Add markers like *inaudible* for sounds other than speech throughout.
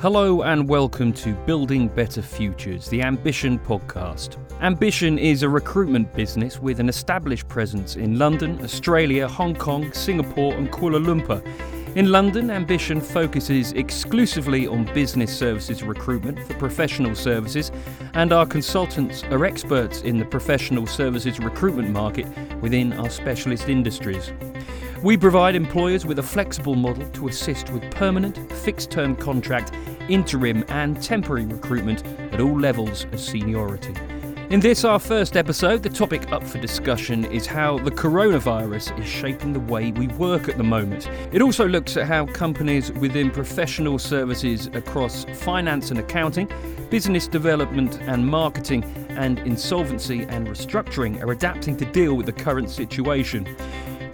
Hello and welcome to Building Better Futures, the Ambition podcast. Ambition is a recruitment business with an established presence in London, Australia, Hong Kong, Singapore, and Kuala Lumpur. In London, Ambition focuses exclusively on business services recruitment for professional services, and our consultants are experts in the professional services recruitment market within our specialist industries. We provide employers with a flexible model to assist with permanent, fixed term contract, interim, and temporary recruitment at all levels of seniority. In this, our first episode, the topic up for discussion is how the coronavirus is shaping the way we work at the moment. It also looks at how companies within professional services across finance and accounting, business development and marketing, and insolvency and restructuring are adapting to deal with the current situation.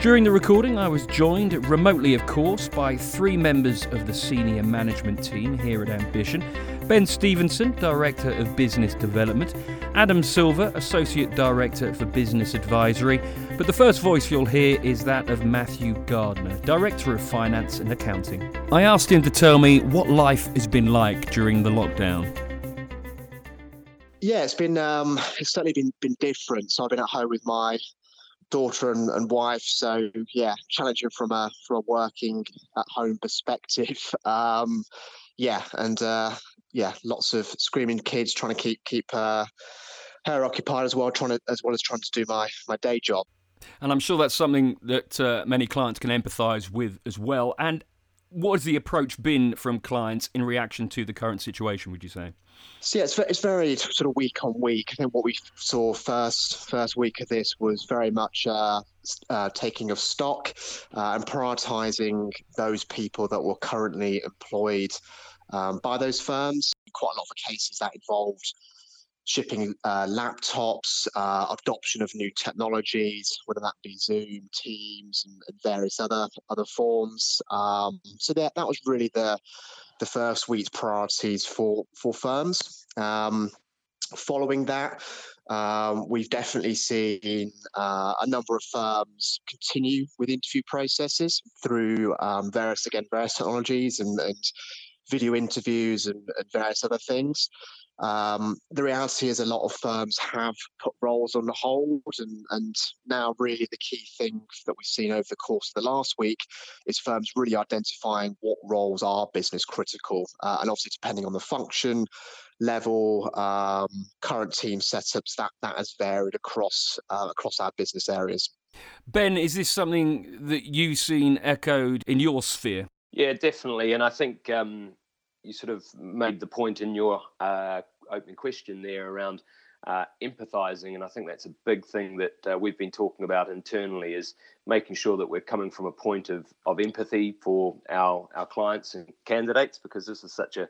During the recording, I was joined remotely, of course, by three members of the senior management team here at Ambition Ben Stevenson, Director of Business Development, Adam Silver, Associate Director for Business Advisory. But the first voice you'll hear is that of Matthew Gardner, Director of Finance and Accounting. I asked him to tell me what life has been like during the lockdown. Yeah, it's been um, it's certainly been been different. So I've been at home with my daughter and, and wife. So yeah, challenging from a from a working at home perspective. *laughs* Um, yeah, and uh, yeah, lots of screaming kids trying to keep keep uh, her occupied as well, trying to as well as trying to do my my day job. And I'm sure that's something that uh, many clients can empathise with as well. And what has the approach been from clients in reaction to the current situation? Would you say? So yeah, it's, it's very sort of week on week. I think what we saw first first week of this was very much uh, uh, taking of stock uh, and prioritising those people that were currently employed um, by those firms. Quite a lot of cases that involved shipping uh, laptops, uh, adoption of new technologies, whether that be Zoom, Teams, and, and various other other forms. Um, so that that was really the the first week's priorities for for firms. Um, following that, um, we've definitely seen uh, a number of firms continue with interview processes through um, various again various technologies and, and video interviews and, and various other things. Um, the reality is, a lot of firms have put roles on the hold, and, and now, really, the key thing that we've seen over the course of the last week is firms really identifying what roles are business critical, uh, and obviously, depending on the function level, um, current team setups, that that has varied across uh, across our business areas. Ben, is this something that you've seen echoed in your sphere? Yeah, definitely, and I think um, you sort of made the point in your uh, opening question there around uh, empathizing, and I think that's a big thing that uh, we've been talking about internally is making sure that we're coming from a point of, of empathy for our our clients and candidates because this is such a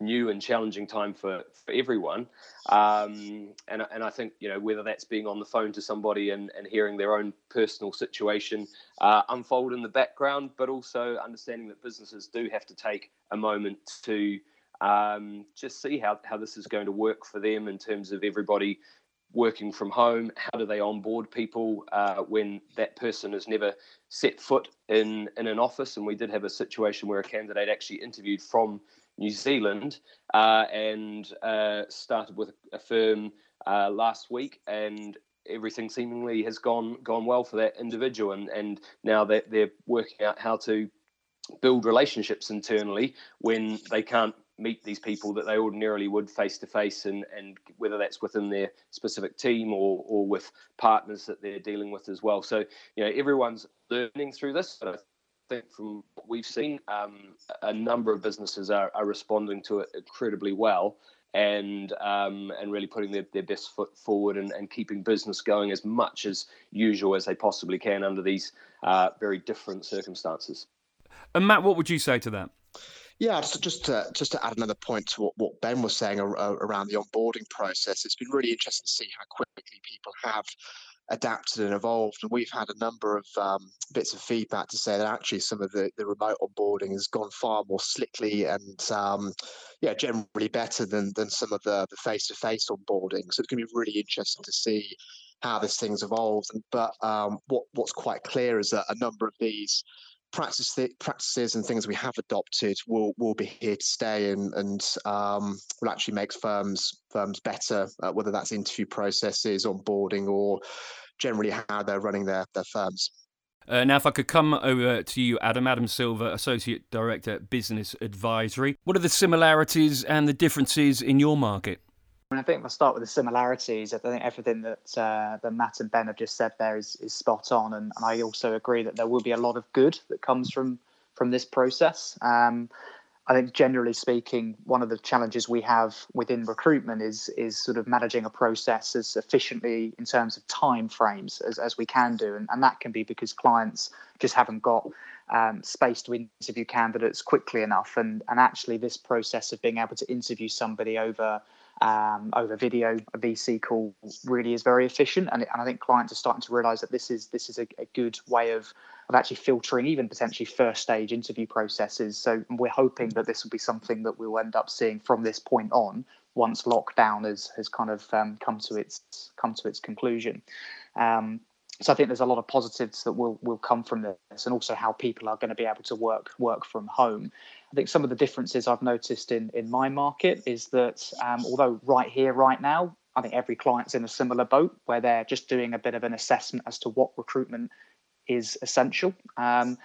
new and challenging time for, for everyone. Um, and, and I think, you know, whether that's being on the phone to somebody and, and hearing their own personal situation uh, unfold in the background, but also understanding that businesses do have to take a moment to um, just see how, how this is going to work for them in terms of everybody working from home? How do they onboard people uh, when that person has never set foot in, in an office? And we did have a situation where a candidate actually interviewed from New Zealand uh, and uh, started with a firm uh, last week, and everything seemingly has gone gone well for that individual, and and now they're, they're working out how to build relationships internally when they can't meet these people that they ordinarily would face to face and and whether that's within their specific team or or with partners that they're dealing with as well. So you know everyone's learning through this think from what we've seen, um, a number of businesses are, are responding to it incredibly well and um, and really putting their, their best foot forward and, and keeping business going as much as usual as they possibly can under these uh, very different circumstances. And Matt, what would you say to that? Yeah, just just to, just to add another point to what, what Ben was saying around the onboarding process, it's been really interesting to see how quickly people have adapted and evolved. And we've had a number of um, bits of feedback to say that actually some of the, the remote onboarding has gone far more slickly and um, yeah, generally better than than some of the the face to face onboarding. So it's going to be really interesting to see how this thing's evolved. But um, what what's quite clear is that a number of these practice practices and things we have adopted will will be here to stay and and um, will actually make firms firms better, uh, whether that's interview processes, onboarding, or generally how they're running their their firms. Uh, now, if I could come over to you, Adam, Adam Silver, Associate Director, Business Advisory. What are the similarities and the differences in your market? I think I'll start with the similarities, I think everything that uh, that Matt and Ben have just said there is, is spot on, and, and, I also agree that there will be a lot of good that comes from from this process. Um, I think generally speaking, one of the challenges we have within recruitment is is sort of managing a process as efficiently in terms of time frames as, as we can do, and, and that can be because clients just haven't got um, space to interview candidates quickly enough, and and actually this process of being able to interview somebody over um, over video, a VC call really is very efficient, and, and I think clients are starting to realise that this is this is a, a, good way of of actually filtering even potentially first stage interview processes. So we're hoping that this will be something that we'll end up seeing from this point on once lockdown has has kind of um, come to its come to its conclusion. Um, so I think there's a lot of positives that will will come from this, and also how people are going to be able to work work from home. I think some of the differences I've noticed in in my market is that um, although right here, right now, I think every client's in a similar boat where they're just doing a bit of an assessment as to what recruitment is essential. Um,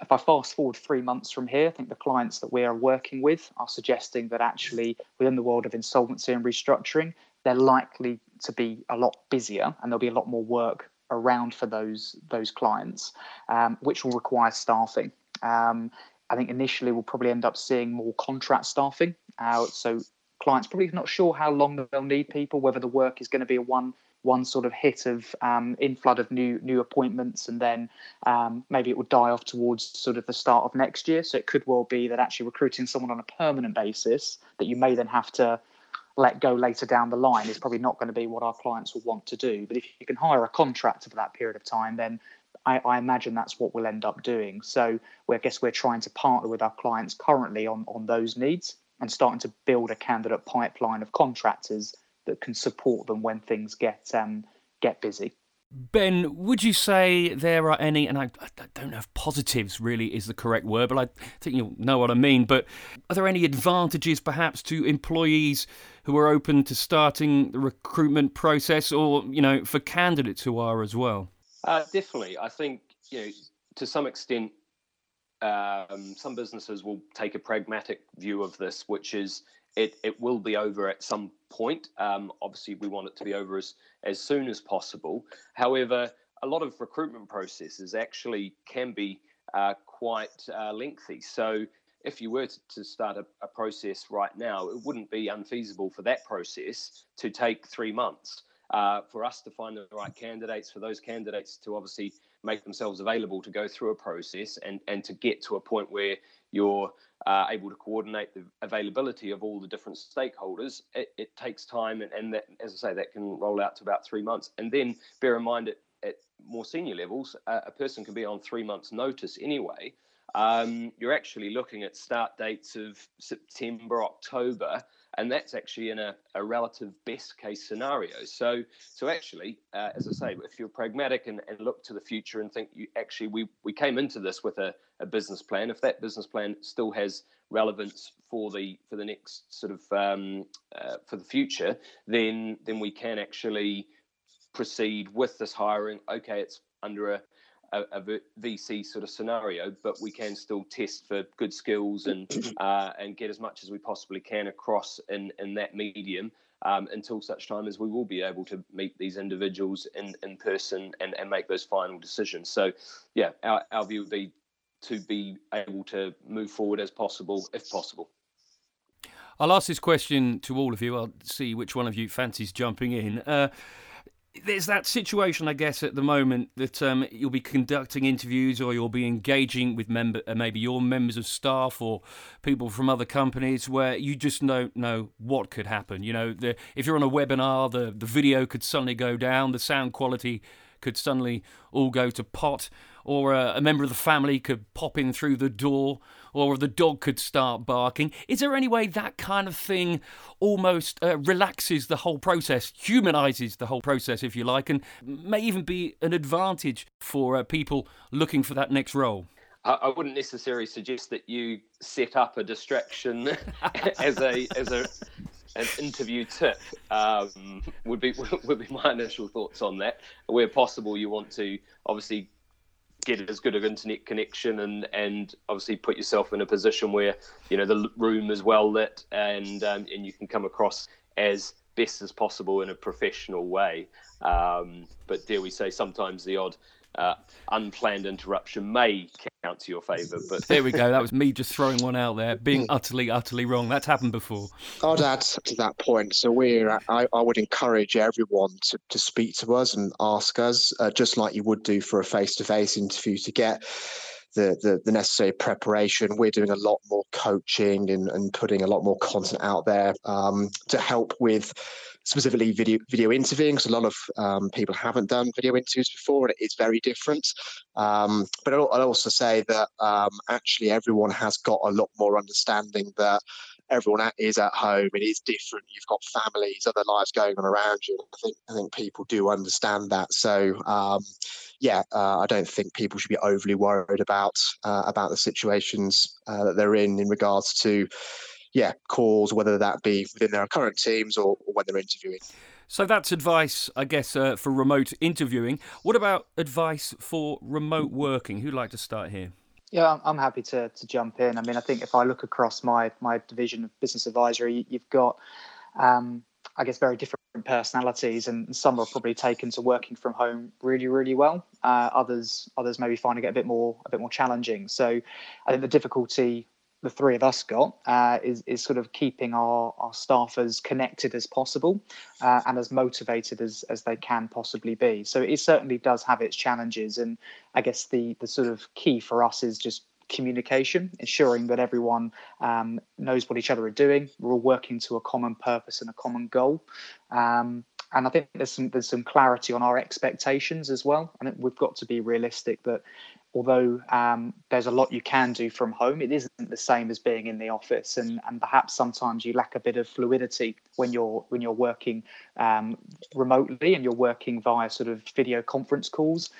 if I fast forward three months from here, I think the clients that we are working with are suggesting that actually within the world of insolvency and restructuring, they're likely to be a lot busier and there'll be a lot more work around for those those clients, um, which will require staffing. Um, I think initially we'll probably end up seeing more contract staffing. Uh, so clients probably not sure how long they'll need people, whether the work is going to be a one one sort of hit of um, inflood of new new appointments, and then um, maybe it would die off towards sort of the start of next year. So it could well be that actually recruiting someone on a permanent basis that you may then have to let go later down the line is probably not going to be what our clients will want to do. But if you can hire a contractor for that period of time, then I, I, imagine that's what we'll end up doing. So I guess we're trying to partner with our clients currently on, on those needs and starting to build a candidate pipeline of contractors that can support them when things get um, get busy. Ben, would you say there are any, and I, I, don't know if positives really is the correct word, but I think you'll know what I mean. But are there any advantages perhaps to employees who are open to starting the recruitment process or, you know, for candidates who are as well? Uh, definitely. I think, you know, to some extent, um, some businesses will take a pragmatic view of this, which is it, it will be over at some point. Um, obviously, we want it to be over as, as soon as possible. However, a lot of recruitment processes actually can be uh, quite uh, lengthy. So, if you were to, start a, a, process right now, it wouldn't be unfeasible for that process to take three months. Uh, for us to find the right candidates, for those candidates to obviously make themselves available to go through a process and, and to get to a point where you're uh, able to coordinate the availability of all the different stakeholders, it, it takes time. And, and that, as I say, that can roll out to about three months. And then bear in mind at, at more senior levels, uh, a person can be on three months' notice anyway. Um, you're actually looking at start dates of September, October, and that's actually in a, a relative best case scenario. So, so actually, uh, as I say, if you're pragmatic and, and look to the future and think you actually we we came into this with a, a business plan. If that business plan still has relevance for the for the next sort of um, uh, for the future, then then we can actually proceed with this hiring. Okay, it's under a a, a, VC sort of scenario, but we can still test for good skills and *clears throat* uh, and get as much as we possibly can across in in that medium um, until such time as we will be able to meet these individuals in in person and and make those final decisions. So, yeah, our our view would be to be able to move forward as possible if possible. I'll ask this question to all of you. I'll see which one of you fancies jumping in. Uh, there's that situation, I guess, at the moment that um, you'll be conducting interviews or you'll be engaging with member, uh, maybe your members of staff or people from other companies where you just don't know what could happen. You know, the, if you're on a webinar, the, the video could suddenly go down, the sound quality could suddenly all go to pot, or a, a member of the family could pop in through the door, or the dog could start barking. Is there any way that kind of thing almost uh, relaxes the whole process, humanizes the whole process, if you like, and may even be an advantage for uh, people looking for that next role? I, wouldn't necessarily suggest that you set up a distraction *laughs* as a as a an interview tip um, would be *laughs* would be my initial thoughts on that. Where possible, you want to obviously get as good an internet connection and and obviously put yourself in a position where you know the room is well lit and um, and you can come across as best as possible in a professional way. Um, but dare we say, sometimes the odd uh, unplanned interruption may count to your favour. But there we go. That was me just throwing one out there, being utterly, utterly wrong. That's happened before. I'd add to that point. So we're, I, I would encourage everyone to, to speak to us and ask us, uh, just like you would do for a face-to-face interview, to get the, the, the necessary preparation. We're doing a lot more coaching and, and putting a lot more content out there um, to help with specifically video video interviewing because a lot of um, people haven't done video interviews before and it is very different. Um, but I'll, I'll, also say that um, actually everyone has got a lot more understanding that everyone is at home. It is different. You've got families, other lives going on around you. I think I think people do understand that. So um, yeah, uh, I don't think people should be overly worried about uh, about the situations uh, that they're in in regards to yeah, calls, whether that be within their current teams or, or when they're interviewing. So that's advice, I guess, uh, for remote interviewing. What about advice for remote working? Who'd like to start here? Yeah, I'm happy to, to jump in. I mean, I think if I look across my my division of business advisory, you've got, um, I guess, very different personalities, and some are probably taken to working from home really, really well. Uh, others, others maybe finding it a bit more a bit more challenging. So, I think the difficulty the three of us got uh, is is sort of keeping our, our staff as connected as possible uh, and as motivated as as they can possibly be. So it certainly does have its challenges, and I guess the the sort of key for us is just communication, ensuring that everyone um, knows what each other are doing. We're all working to a common purpose and a common goal. Um, and I think there's some there's some clarity on our expectations as well. Think we've got to be realistic that although um, there's a lot you can do from home, it isn't the same as being in the office, and, and perhaps sometimes you lack a bit of fluidity when you're when you're working um, remotely and you're working via sort of video conference calls.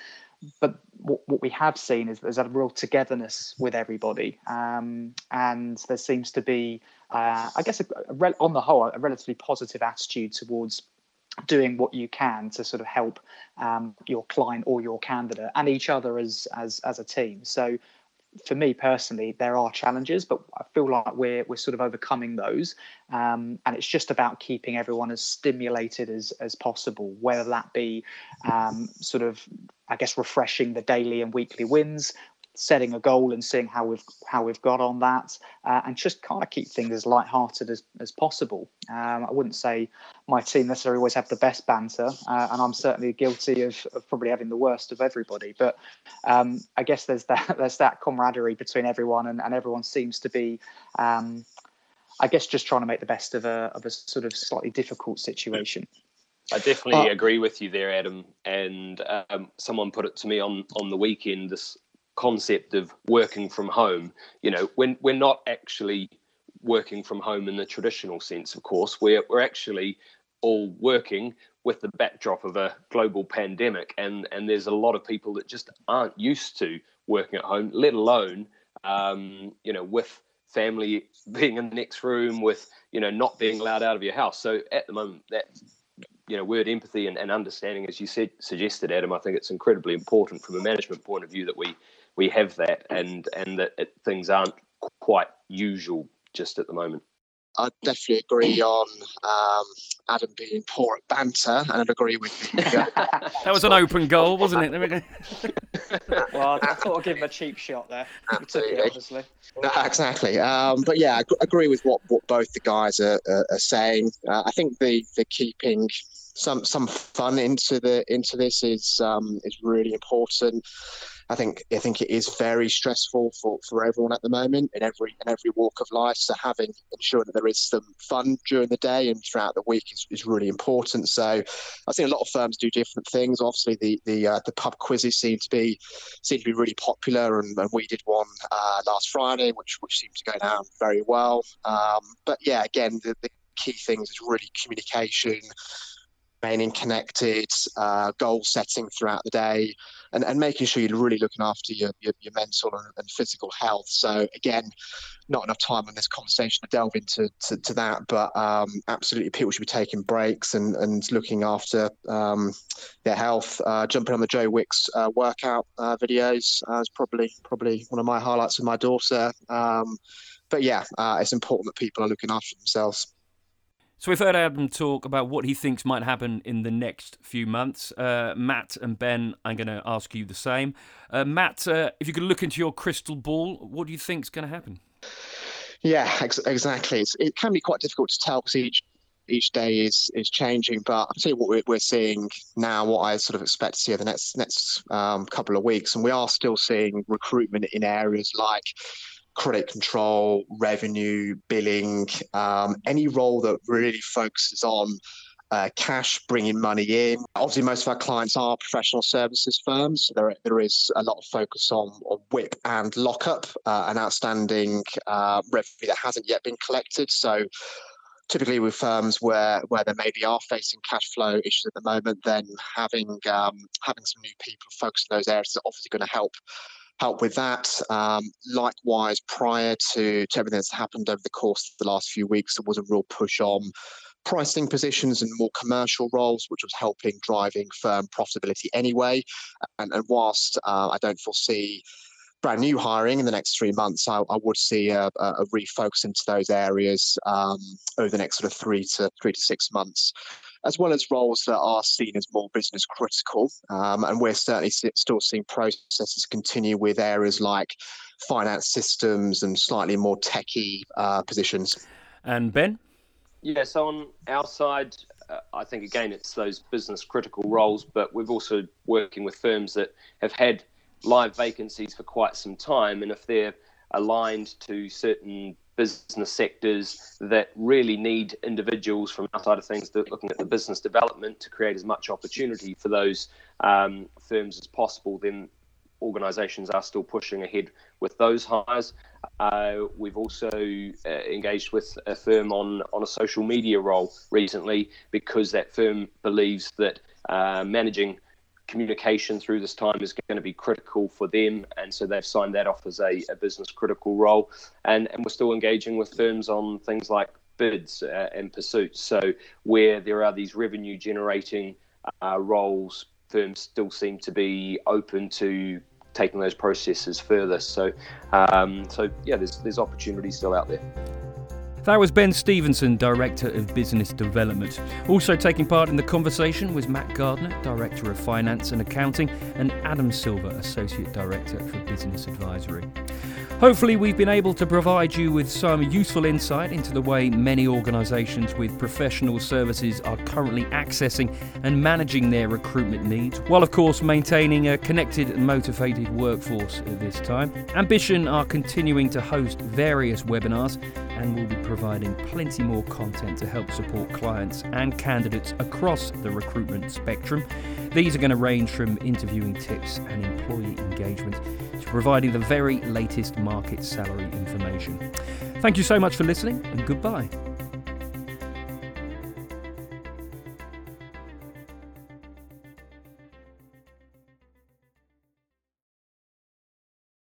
But what, what we have seen is there's a real togetherness with everybody, um, and there seems to be, uh, I guess, a, a on the whole, a relatively positive attitude towards doing what you can to sort of help um, your client or your candidate and each other as as as a team. So for me personally, there are challenges, but I feel like we're we're sort of overcoming those, um, and it's just about keeping everyone as stimulated as as possible. Whether that be um, sort of, I guess, refreshing the daily and weekly wins, setting a goal and seeing how we've how we've got on that, uh, and just kind of keep things as light-hearted as, as possible. Um, I wouldn't say my team necessarily always have the best banter, uh, and I'm certainly guilty of, of, probably having the worst of everybody. But um, I guess there's that *laughs* there's that camaraderie between everyone, and, and everyone seems to be. Um, I guess just trying to make the best of a of a sort of slightly difficult situation. I definitely uh, agree with you there, Adam. And um, someone put it to me on on the weekend this concept of working from home. You know, when we're not actually working from home in the traditional sense, of course, we're we're actually all working with the backdrop of a global pandemic, and and there's a lot of people that just aren't used to working at home, let alone um, you know with family *laughs* being in the next room, with you know not being allowed out of your house. So at the moment, that you know word empathy and, and understanding, as you said suggested, Adam, I think it's incredibly important from a management point of view that we we have that, and and that it, things aren't quite usual just at the moment. I definitely agree on um, Adam being poor at banter, and I'd agree with you. *laughs* that was an open goal, wasn't it? There we go. well, I thought I'd give him a cheap shot there. Absolutely. Obviously. No, exactly. Um, but yeah, I agree with what, what both the guys are, are, are saying. Uh, I think the the keeping some some fun into the into this is um, is really important. I think I think it is very stressful for, for everyone at the moment in every in every walk of life. So having ensuring that there is some fun during the day and throughout the week is, is really important. So I've seen a lot of firms do different things. Obviously, the the uh, the pub quizzes seem to be seem to be really popular, and, and we did one uh, last Friday, which which seemed to go down very well. Um, but yeah, again, the, the key things is really communication remaining connected, uh, goal setting throughout the day, and, and making sure you're really looking after your, your, your mental and, and, physical health. So again, not enough time on this conversation to delve into to, to that, but um, absolutely people should be taking breaks and, and looking after um, their health. Uh, jumping on the Joe Wicks uh, workout uh, videos uh, is probably probably one of my highlights with my daughter. Um, but yeah, uh, it's important that people are looking after themselves. So we've heard Adam talk about what he thinks might happen in the next few months. Uh, Matt and Ben, I'm going to ask you the same. Uh, Matt, uh, if you could look into your crystal ball, what do you think is going to happen? Yeah, ex- exactly. It's, it can be quite difficult to tell because each each day is is changing. But I'll tell you what we're, we're seeing now, what I sort of expect to see over the next next um, couple of weeks, and we are still seeing recruitment in areas like credit control, revenue, billing, um, any role that really focuses on uh, cash bringing money in. Obviously, most of our clients are professional services firms. So there, there is a lot of focus on, on WIP and lockup, uh, an outstanding uh, revenue that hasn't yet been collected. So typically with firms where where they maybe are facing cash flow issues at the moment, then having um, having some new people focused on those areas is obviously going to help help with that. Um, likewise, prior to, to everything that's happened over the course of the last few weeks, there was a real push on pricing positions and more commercial roles, which was helping driving firm profitability anyway. And, and whilst uh, I don't foresee brand new hiring in the next three months, I, I would see a, a, refocus into those areas um, over the next sort of three to three to six months as well as roles that are seen as more business critical. Um, and we're certainly still seeing processes continue with areas like finance systems and slightly more techie uh, positions. And Ben? Yeah, so on our side, uh, I think again it's those business critical roles, but we've also working with firms that have had live vacancies for quite some time, and if they're aligned to certain business sectors that really need individuals from outside of things that looking at the business development to create as much opportunity for those um, firms as possible, then organisations are still pushing ahead with those hires. Uh, we've also uh, engaged with a firm on, on a social media role recently because that firm believes that uh, managing communication through this time is going to be critical for them, and so they've signed that off as a, a business critical role. And and we're still engaging with firms on things like bids uh, and pursuits. So where there are these revenue generating uh, roles, firms still seem to be open to taking those processes further. So um, so yeah, there's there's opportunities still out there. That was Ben Stevenson, Director of Business Development. Also taking part in the conversation was Matt Gardner, Director of Finance and Accounting, and Adam Silver, Associate Director for Business Advisory. Hopefully, we've been able to provide you with some useful insight into the way many organisations with professional services are currently accessing and managing their recruitment needs, while of course maintaining a connected and motivated workforce at this time. Ambition are continuing to host various webinars and we'll be providing plenty more content to help support clients and candidates across the recruitment spectrum. These are going to range from interviewing tips and employee engagement to providing the very latest market salary information. Thank you so much for listening and goodbye.